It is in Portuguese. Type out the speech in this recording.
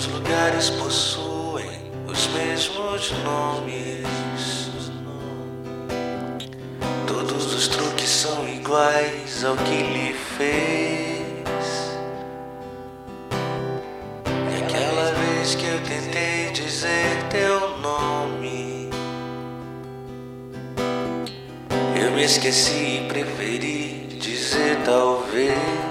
os lugares possuem os mesmos nomes. Todos os truques são iguais ao que lhe fez. E aquela vez que eu tentei dizer teu nome, eu me esqueci e preferi dizer talvez.